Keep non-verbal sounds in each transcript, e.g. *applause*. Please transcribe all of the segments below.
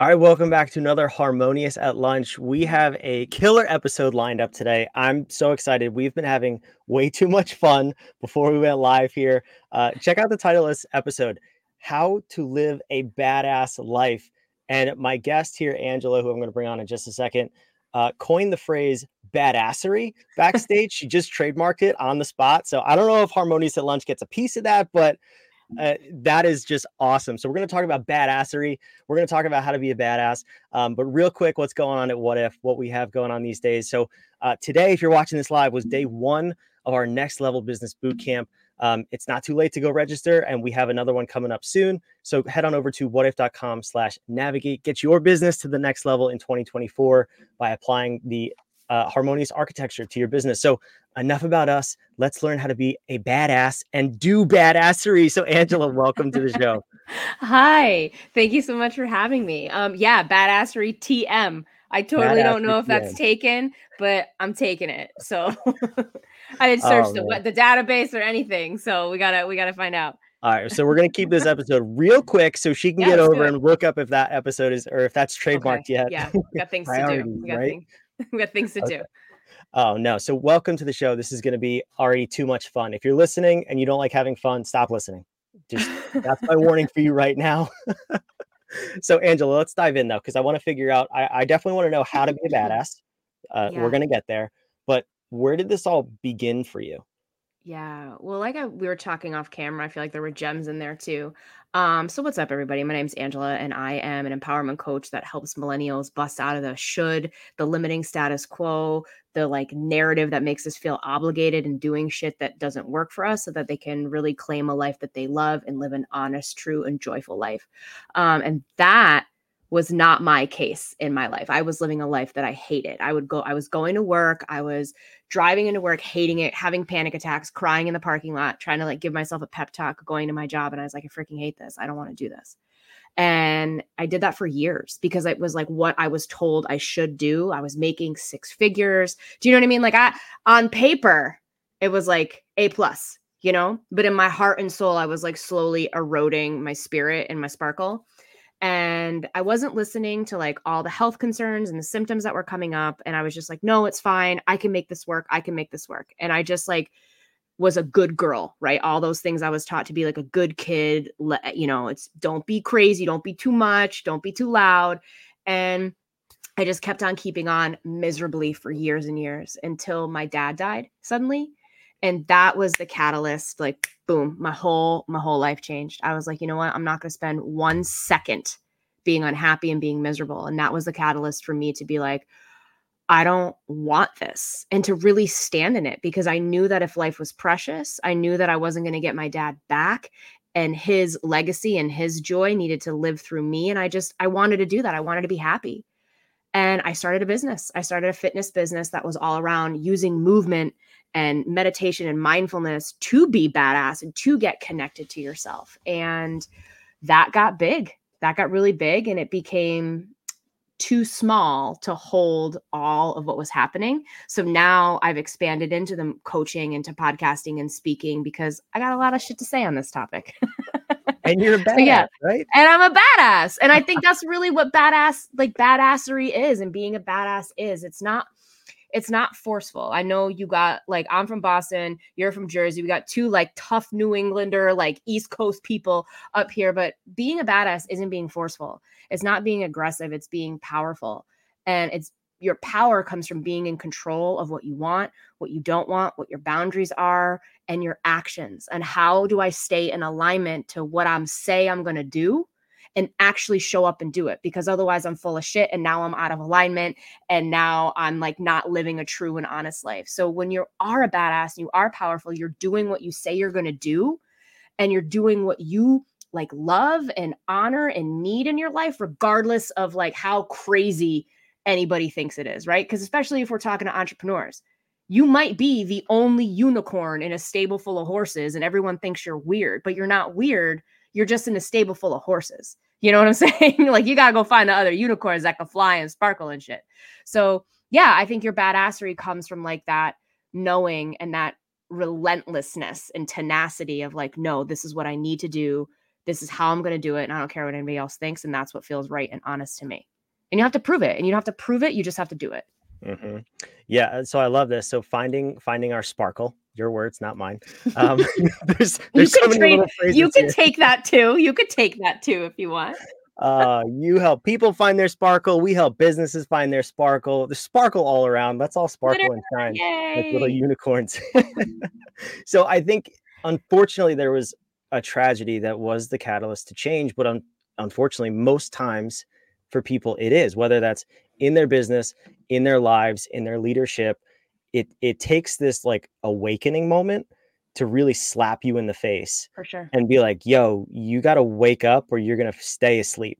All right, welcome back to another Harmonious at Lunch. We have a killer episode lined up today. I'm so excited. We've been having way too much fun before we went live here. Uh, check out the title of this episode How to Live a Badass Life. And my guest here, Angela, who I'm going to bring on in just a second, uh, coined the phrase badassery backstage. she just trademarked it on the spot. So I don't know if Harmonious at Lunch gets a piece of that, but uh, that is just awesome. So we're going to talk about badassery. We're going to talk about how to be a badass. Um, but real quick, what's going on at What If? What we have going on these days. So uh, today, if you're watching this live, was day one of our next level business boot camp. Um, it's not too late to go register, and we have another one coming up soon. So head on over to whatif.com slash navigate. Get your business to the next level in 2024 by applying the uh, harmonious architecture to your business. So enough about us. Let's learn how to be a badass and do badassery. So Angela, welcome to the show. *laughs* Hi, thank you so much for having me. Um, yeah, badassery TM. I totally don't know if that's taken, but I'm taking it. So I didn't search oh, the the database or anything. So we gotta we gotta find out. All right, so we're gonna keep this episode real quick so she can yeah, get over and look up if that episode is or if that's trademarked okay. yet. Yeah, we got things to do. *laughs* We got, right? things, *laughs* we got things to okay. do. Oh no. So welcome to the show. This is going to be already too much fun. If you're listening and you don't like having fun, stop listening. Just that's my warning *laughs* for you right now. *laughs* so Angela, let's dive in though, because I want to figure out. I, I definitely want to know how to be a *laughs* badass. Uh, yeah. We're going to get there, but where did this all begin for you? Yeah. Well, like I, we were talking off camera, I feel like there were gems in there too. Um, so what's up, everybody? My name is Angela, and I am an empowerment coach that helps millennials bust out of the should, the limiting status quo, the like narrative that makes us feel obligated and doing shit that doesn't work for us so that they can really claim a life that they love and live an honest, true, and joyful life. Um, and that was not my case in my life. I was living a life that I hated. I would go, I was going to work, I was driving into work, hating it, having panic attacks, crying in the parking lot, trying to like give myself a pep talk, going to my job. And I was like, I freaking hate this. I don't want to do this. And I did that for years because it was like what I was told I should do. I was making six figures. Do you know what I mean? Like I on paper, it was like A plus, you know, but in my heart and soul, I was like slowly eroding my spirit and my sparkle and I wasn't listening to like all the health concerns and the symptoms that were coming up and I was just like no it's fine I can make this work I can make this work and I just like was a good girl right? All those things I was taught to be like a good kid you know it's don't be crazy don't be too much don't be too loud. And I just kept on keeping on miserably for years and years until my dad died suddenly. And that was the catalyst like boom my whole my whole life changed. I was like you know what? I'm not going to spend one second being unhappy and being miserable. And that was the catalyst for me to be like i don't want this and to really stand in it because i knew that if life was precious i knew that i wasn't going to get my dad back and his legacy and his joy needed to live through me and i just i wanted to do that i wanted to be happy and i started a business i started a fitness business that was all around using movement and meditation and mindfulness to be badass and to get connected to yourself. And that got big. That got really big and it became too small to hold all of what was happening. So now I've expanded into the coaching, into podcasting and speaking because I got a lot of shit to say on this topic. and you're a *laughs* badass, yeah. right? And I'm a badass. And I think *laughs* that's really what badass, like badassery is and being a badass is. It's not it's not forceful. I know you got like I'm from Boston, you're from Jersey. We got two like tough New Englander, like East Coast people up here, but being a badass isn't being forceful. It's not being aggressive, it's being powerful. And it's your power comes from being in control of what you want, what you don't want, what your boundaries are, and your actions. And how do I stay in alignment to what I'm say I'm going to do and actually show up and do it because otherwise I'm full of shit and now I'm out of alignment and now I'm like not living a true and honest life. So when you are a badass and you are powerful, you're doing what you say you're going to do and you're doing what you like love and honor and need in your life regardless of like how crazy anybody thinks it is, right? Because especially if we're talking to entrepreneurs, you might be the only unicorn in a stable full of horses and everyone thinks you're weird, but you're not weird. You're just in a stable full of horses. You know what I'm *laughs* saying? like you gotta go find the other unicorns that can fly and sparkle and shit. So yeah, I think your badassery comes from like that knowing and that relentlessness and tenacity of like, no, this is what I need to do. This is how I'm to do it. And I don't care what anybody else thinks. And that's what feels right and honest to me. And you have to prove it. And you don't have to prove it. You just have to do it. Mm-hmm. Yeah. So I love this. So finding finding our sparkle, your words, not mine. *laughs* Um, *laughs* there's there's so many trade, You can here. take that too. You could take that too if you want. Uh, you help people find their sparkle. We help businesses find their sparkle. The sparkle all around. Let's all sparkle and shine like little unicorns. *laughs* so I think, unfortunately, there was a tragedy that was the catalyst to change. But un- unfortunately, most times for people, it is whether that's in their business, in their lives, in their leadership. It it takes this like awakening moment to really slap you in the face for sure and be like, yo, you got to wake up or you're going to stay asleep.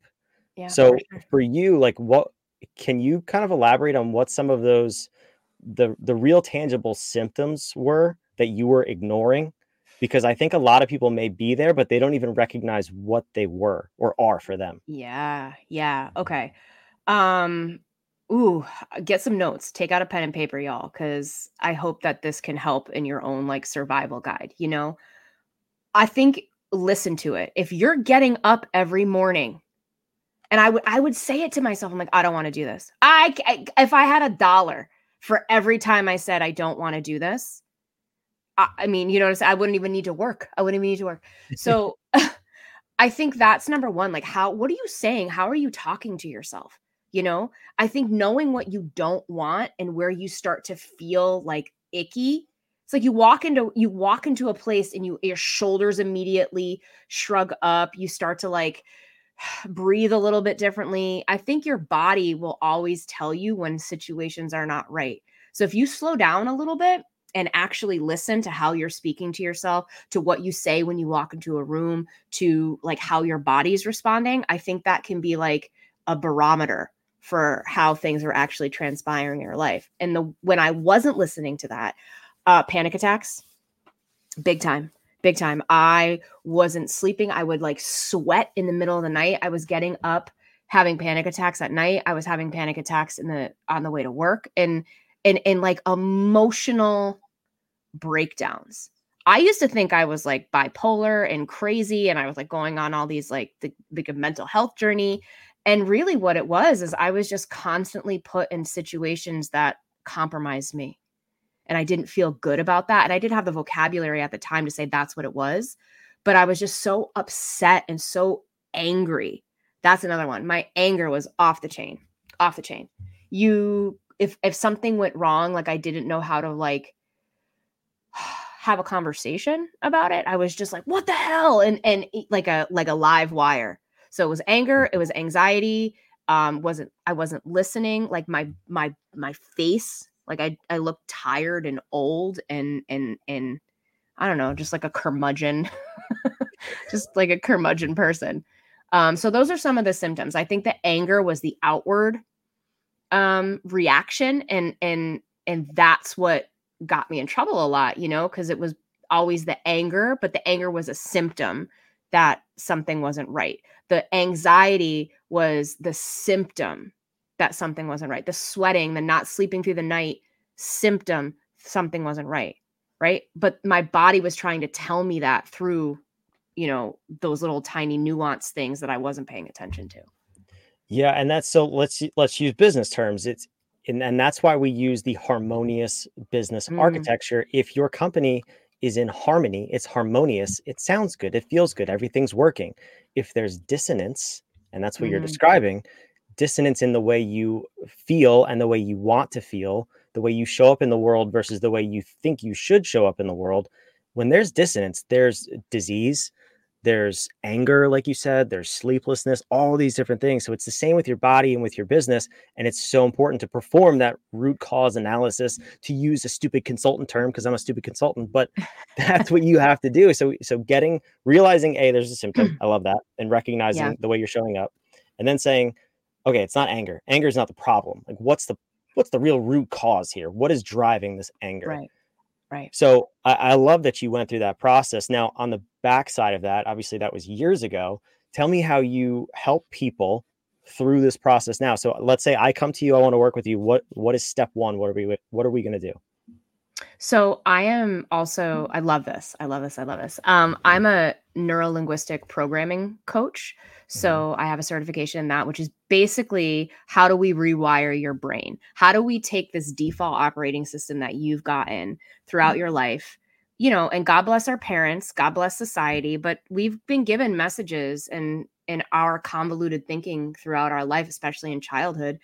Yeah. So for, sure. for you, like, what can you kind of elaborate on what some of those the the real tangible symptoms were that you were ignoring because I think a lot of people may be there, but they don't even recognize what they were or are for them. Yeah. Yeah. Okay. Um, Ooh, uh, get some notes. Take out a pen and paper, y'all, because I hope that this can help in your own like survival guide. You know, I think listen to it. If you're getting up every morning, and I would I would say it to myself, I'm like, I don't want to do this. I, I if I had a dollar for every time I said I don't want to do this, I, I mean, you know, I wouldn't even need to work. I wouldn't even need to work. *laughs* So *laughs* I think that's number one. Like, how? What are you saying? How are you talking to yourself? You know? I think knowing what you don't want and where you start to feel like icky it's like you walk into you walk into a place and you your shoulders immediately shrug up you start to like *sighs* breathe a little bit differently. I think your body will always tell you when situations are not right. So if you slow down a little bit and actually listen to how you're speaking to yourself to what you say when you walk into a room to like how your body's responding i think that can be like a barometer for how things are actually transpiring in your life. And the when I wasn't listening to that, uh, panic attacks, big time, big time. I wasn't sleeping. I would like sweat in the middle of the night. I was getting up having panic attacks at night. I was having panic attacks in the on the way to work and and and like emotional breakdowns. I used to think I was like bipolar and crazy and I was like going on all these like the big mental health journey and really, what it was is I was just constantly put in situations that compromised me. And I didn't feel good about that. And I didn't have the vocabulary at the time to say that's what it was. But I was just so upset and so angry. That's another one. My anger was off the chain, off the chain. You, if if something went wrong, like I didn't know how to like *sighs* have a conversation about it. I was just like, what the hell? And and like a like a live wire. So it was anger, mm. it was anxiety, um, wasn't I wasn't listening, like my my my face, like I I looked tired and old and and and I don't know, just like a curmudgeon, *laughs* just like a curmudgeon person. Um, so those are some of the symptoms. I think the anger was the outward um reaction and and and that's what got me in trouble a lot, you know, because it was always the anger, but the anger was a symptom that something wasn't right. The anxiety was the symptom that something wasn't right. The sweating, the not sleeping through the night symptom, something wasn't right. Right. But my body was trying to tell me that through, you know, those little tiny nuanced things that I wasn't paying attention to. Yeah. And that's so let's let's use business terms. It's and, and that's why we use the harmonious business mm. architecture. If your company is in harmony, it's harmonious, it sounds good, it feels good, everything's working. If there's dissonance, and that's what mm-hmm. you're describing, dissonance in the way you feel and the way you want to feel, the way you show up in the world versus the way you think you should show up in the world. When there's dissonance, there's disease, there's anger like you said there's sleeplessness all these different things. So it's the same with your body and with your business and it's so important to perform that root cause analysis to use a stupid consultant term because i'm a stupid consultant but *laughs* that's what you have to do. So so getting realizing a there's a symptom. *clears throat* I love that. And recognizing yeah. the way you're showing up and then saying okay it's not anger. Anger is not the problem. Like what's the what's the real root cause here? What is driving this anger? Right. Right. So I, I, love that you went through that process. Now, on the backside of that, obviously that was years ago. Tell me how you help people through this process now. So let's say I come to you, I want to work with you. What what is step one? What are we what are we going to do? So I am also I love this. I love this. I love this. Um, I'm a neurolinguistic programming coach. So I have a certification in that, which is basically how do we rewire your brain? How do we take this default operating system that you've gotten throughout your life? You know, and God bless our parents, God bless society, but we've been given messages and in our convoluted thinking throughout our life, especially in childhood,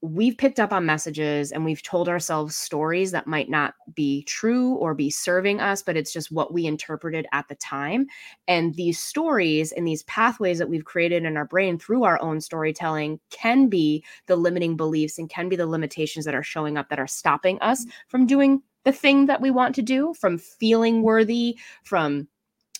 we've picked up on messages and we've told ourselves stories that might not be true or be serving us, but it's just what we interpreted at the time. And these stories and these pathways that we've created in our brain through our own storytelling can be the limiting beliefs and can be the limitations that are showing up that are stopping us mm. from doing the thing that we want to do, from feeling worthy, from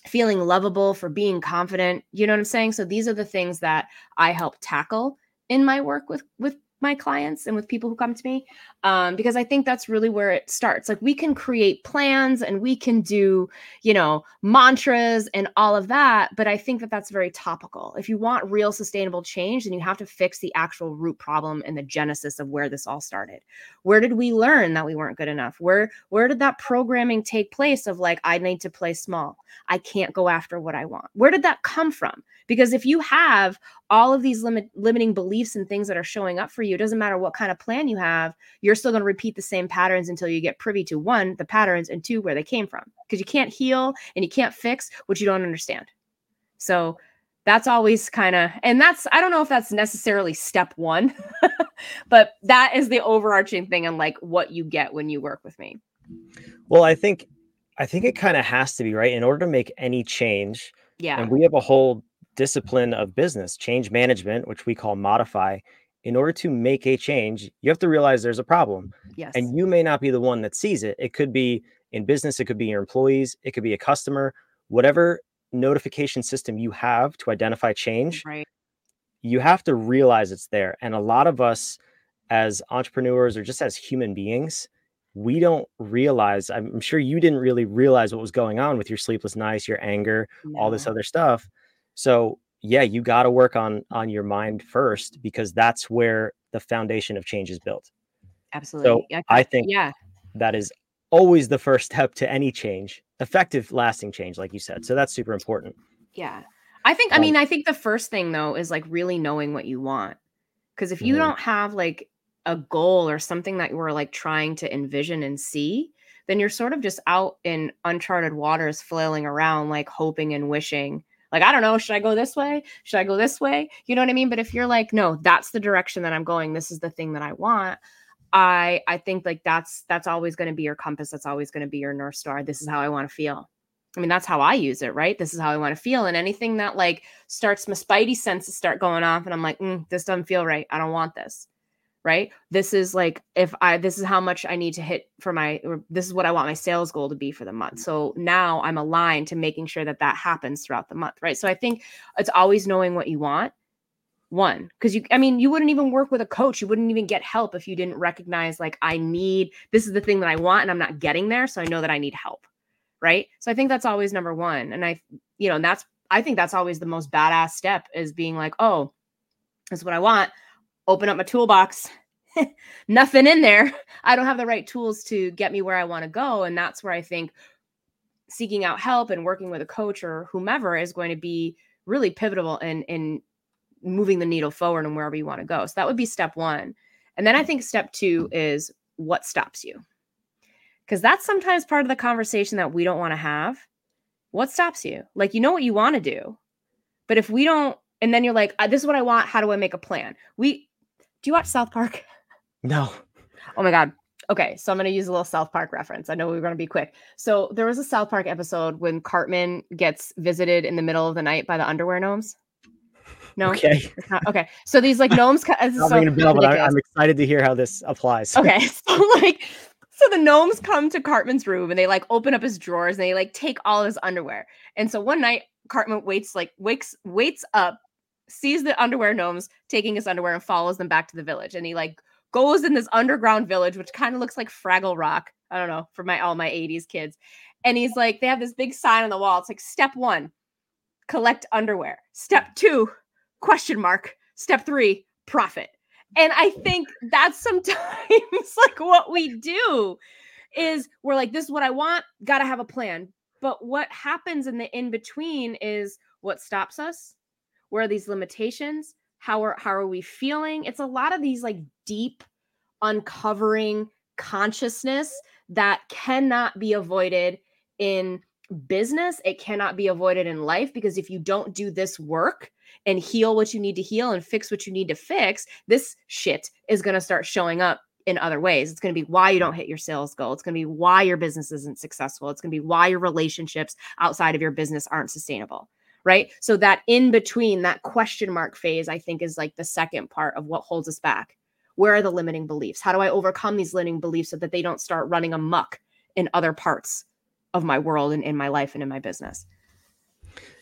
feeling lovable, for being confident. You know what I'm saying? So these are the things that I help tackle in my work with with my clients and with people who come to me um, because i think that's really where it starts. Like we can create plans and we can do you know mantras and all of that but i think that that's very topical. If you want real sustainable change then you have to fix the actual root problem and the genesis of where this all started. Where did we learn that we weren't good enough? Where where did that programming take place of like i need to play small. I can't go after what i want. Where did that come from? Because if you have all of these limit, limiting beliefs and things that are showing up for you, it doesn't matter what kind of plan you have, you're still going to repeat the same patterns until you get privy to one, the patterns, and two, where they came from. Because you can't heal and you can't fix what you don't understand. So that's always kind of, and that's, I don't know if that's necessarily step one, *laughs* but that is the overarching thing and like what you get when you work with me. Well, I think, I think it kind of has to be right in order to make any change. Yeah. And we have a whole discipline of business, change management, which we call modify, in order to make a change, you have to realize there's a problem. Yes. And you may not be the one that sees it. It could be in business, it could be your employees, it could be a customer, whatever notification system you have to identify change. Right. You have to realize it's there. And a lot of us as entrepreneurs or just as human beings, we don't realize. I'm sure you didn't really realize what was going on with your sleepless nights, your anger, no. all this other stuff so yeah, you got to work on on your mind first because that's where the foundation of change is built. Absolutely. So I think yeah, that is always the first step to any change, effective, lasting change, like you said. So that's super important. Yeah. I think, I um mean, I think the first thing though is like really knowing what you want. Because if you mm-hmm. don't have like a goal or something that you are like trying to envision and see, then you're sort of just out in uncharted waters, flailing around, like hoping and wishing like, I don't know, should I go this way? Should I go this way? You know what I mean? But if you're like, no, that's the direction that I'm going, this is the thing that I want. I I think like that's that's always going to be your compass. That's always going to be your north star. This is how I want to feel. I mean, that's how I use it, right? This is how I want to feel. And anything that like starts my spidey senses start going off, and I'm like, mm, this doesn't feel right. I don't want this right? This is like if i this is how much i need to hit for my or this is what i want my sales goal to be for the month. Mm. So now i'm aligned to making sure that that happens throughout the month right? So i think it's always knowing what you want one because you i mean you wouldn't even work with a coach. You wouldn't even get help if you didn't recognize like i need this is the thing that i want and i'm not getting there so i know that i need help right? So i think that's always number one and i you know and that's i think that's always the most badass step is being like oh that's what i want open up my toolbox. *laughs* Nothing in there. I don't have the right tools to get me where i want to go and that's where i think seeking out help and working with a coach or whomever is going to be really pivotal in in moving the needle forward and wherever you want to go. So that would be step one. And then i think step two is what stops you? Because that's sometimes part of the conversation that we don't want to have. What stops you? Like you know what you want to do but if we don't and then you're like uh, this is what i want. How do i make a plan? We do you watch South Park? *laughs* No. Oh my god. Okay, so I'm going to use a little South Park reference. I know we are going to be quick. So there was a South Park episode when Cartman gets visited in the middle of the night by the underwear gnomes. No. Okay. okay. So these like gnomes. So bell, but I'm excited to hear how this applies. Okay. *laughs* So like, so the gnomes come to Cartman's room and they like open up his drawers and they like take all his underwear. And so one night Cartman waits like wakes waits up sees the underwear gnomes taking his underwear and follows them back to the village. And he like goes in this underground village, which kind of looks like Fraggle Rock. I don't know for my all my 80s kids. And he's like, they have this big sign on the wall. It's like step one, collect underwear. Step two, question mark. Step three, profit. And I think that's sometimes *laughs* like what we do is we're like, this is what I want, gotta have a plan. But what happens in the in between is what stops us? Where are these limitations? How are how are we feeling? It's a lot of these like deep uncovering consciousness that cannot be avoided in business. It cannot be avoided in life because if you don't do this work and heal what you need to heal and fix what you need to fix, this shit is going to start showing up in other ways. It's going to be why you don't hit your sales goal. It's going to be why your business isn't successful. It's going to be why your relationships outside of your business aren't sustainable. Right. So, that in between, that question mark phase, I think is like the second part of what holds us back. Where are the limiting beliefs? How do I overcome these limiting beliefs so that they don't start running amok in other parts of my world and in my life and in my business?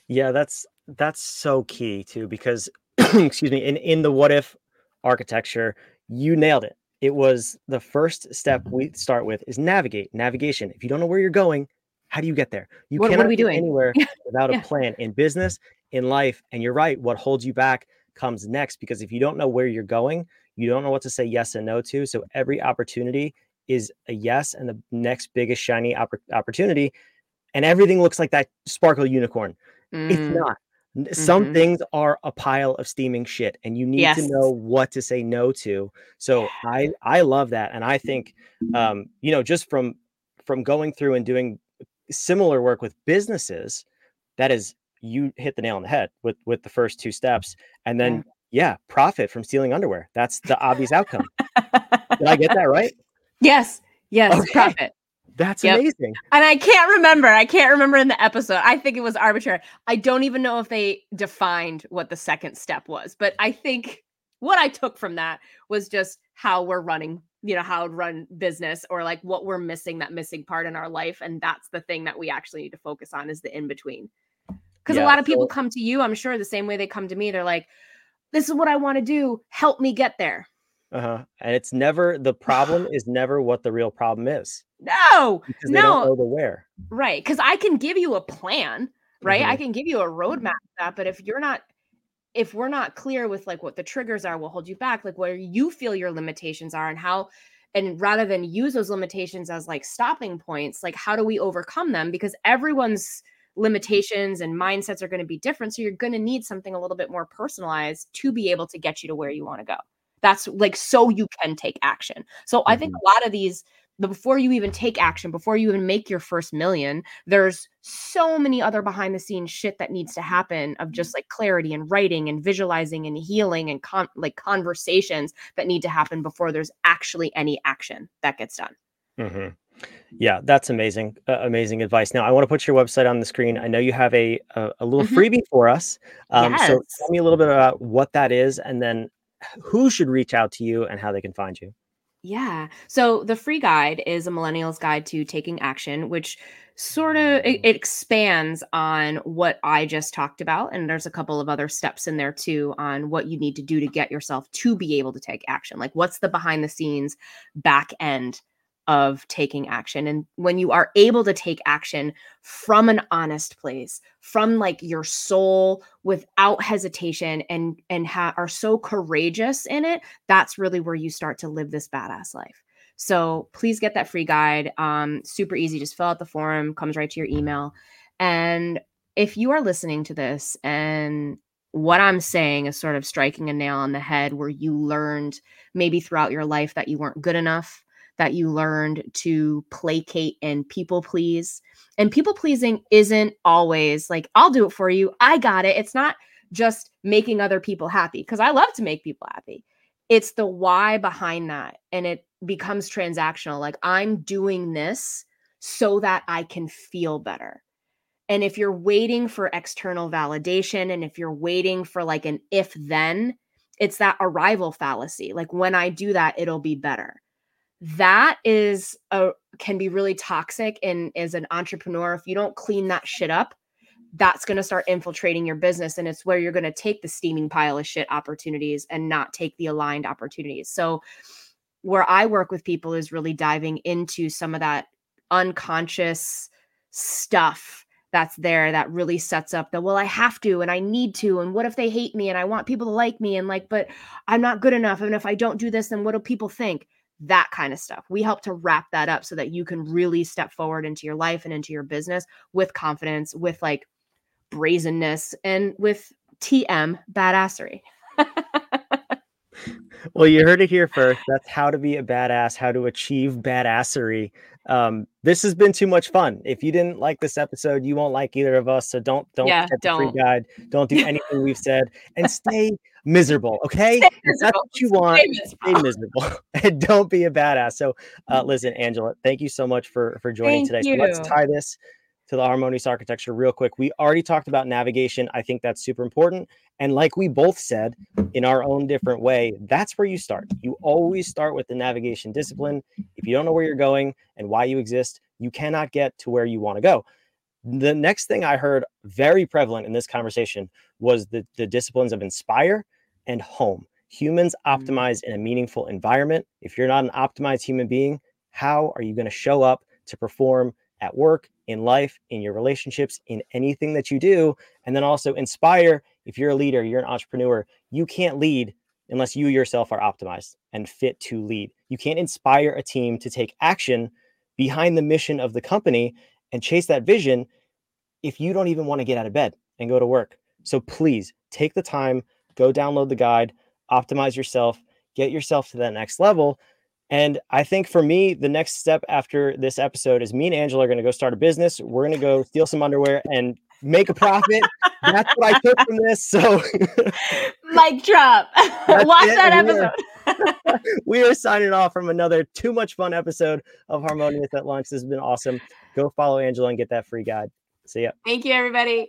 Yeah, that's that's so key too because *clears throat* excuse me, in in the what if architecture, you nailed it. It was the first step we start with is navigate, navigation. If you don't know where you're going, how do you get there? You What, what cannot are we doing? anywhere *laughs* without a plan in business, in life. And you're right, what holds you back comes next because if you don't know where you're going, you don't know what to say yes and no to. So every opportunity is a yes and the next biggest shiny oppor- opportunity and everything looks like that sparkle unicorn. It's Mm, not. Some mhm. things are a pile of steaming shit, and you need Yes. to know what to say no to. So I I love that, and I think, um, you know, just from from going through and doing similar work with businesses, that is you hit the nail on the head with with the first two steps, and then yeah, profit from stealing underwear. That's the obvious outcome. Did I get that right? Yes. Yes. Okay. Profit. That's Yep. amazing. And I can't remember. I can't remember in the episode. I think it was arbitrary. I don't even know if they defined what the second step was, but I think what I took from that was just how we're running, you know, how to run business or like what we're missing, that missing part in our life. And that's the thing that we actually need to focus on is the in between. Because Yeah, a lot of people so- come to you, I'm sure, the same way they come to me. They're like, this is what I want to do. Help me get there. Uh-huh. And it's never the problem *sighs* is never what the real problem is No, because they don't no, know the where. Right. Because I can give you a plan, right? I Mhm. can give you a roadmap to that. But if you're not, if we're not clear with like what the triggers are, will hold you back, like where you feel your limitations are and how, and rather than use those limitations as like stopping points, like how do we overcome them? Because everyone's limitations and mindsets are going to be different. So you're going to need something a little bit more personalized to be able to get you to where you want to go. That's like so you can take action. So I think mm-hmm. a lot of these before you even take action, before you even make your first million, there's so many other behind the scenes shit that needs to happen of just like clarity and writing and visualizing and healing and con- like conversations that need to happen before there's actually any action that gets done. Mhm. Yeah, that's amazing. Uh, amazing advice. Now, I want to put your website on the screen. I know you have a a, a little Mhm. freebie for us. Um, So, tell me a little bit about what that is, and then who should reach out to you and how they can find you. Yeah. So the free guide is a millennial's guide to taking action, which sort of it, expands on what I just talked about. And there's a couple of other steps in there too on what you need to do to get yourself to be able to take action. Like what's the behind the scenes back end of taking action. And when you are able to take action from an honest place, from like your soul without hesitation and and ha- are so courageous in it, that's really where you start to live this badass life. So please get that free guide. Um, super easy. Just fill out the form, comes right to your email. And if you are listening to this and what I'm saying is sort of striking a nail on the head where you learned maybe throughout your life that you weren't good enough, that you learned to placate and people please. And people pleasing isn't always like, I'll do it for you. I got it. It's not just making other people happy because I love to make people happy. It's the why behind that. And it becomes transactional. Like, I'm doing this so that I can feel better. And if you're waiting for external validation and if you're waiting for like an if then, it's that arrival fallacy. Like, when I do that, it'll be better that is a can be really toxic and as an entrepreneur if you don't clean that shit up that's going to start infiltrating your business and it's where you're going to take the steaming pile of shit opportunities and not take the aligned opportunities. So where i work with people is really diving into some of that unconscious stuff that's there that really sets up the well i have to and i need to and what if they hate me and i want people to like me and like but i'm not good enough and if i don't do this then what do people think that kind of stuff. We help to wrap that up so that you can really step forward into your life and into your business with confidence, with like brazenness, and with TM badassery. *laughs* well, you heard it here first. That's how to be a badass, how to achieve badassery. Um, this has been too much fun. If you didn't like this episode, you won't like either of us. So don't don't Yeah, get the don't. free guide. Don't do *laughs* anything we've said, and stay miserable. Okay, Stay If that's what you want. Stay Stay miserable. miserable *laughs* and don't be a badass. So, uh, listen, Angela, thank you so much for for joining Thank today. So let's tie this to the harmonious architecture real quick. We already talked about navigation. I think that's super important. And like we both said in our own different way, that's where you start. You always start with the navigation discipline. If you don't know where you're going and why you exist, you cannot get to where you want to go. The next thing I heard very prevalent in this conversation was the, the disciplines of inspire and home. Humans Mm. optimize in a meaningful environment. If you're not an optimized human being, how are you going to show up to perform at work, in life, in your relationships, in anything that you do? And then also inspire. If you're a leader, you're an entrepreneur, you can't lead unless you yourself are optimized and fit to lead. You can't inspire a team to take action behind the mission of the company and chase that vision if you don't even want to get out of bed and go to work. So please take the time, go download the guide, optimize yourself, get yourself to that next level. And I think for me, the next step after this episode is me and Angela are going to go start a business. We're going to go steal some underwear and make a profit. That's what I *laughs* took from this. So *laughs* Mic drop. *laughs* Watch that and we are- episode. we are signing off from another too much fun episode of Harmonious at Lunch. This has been awesome. Go follow Angela and get that free guide. See ya. Thank you, everybody.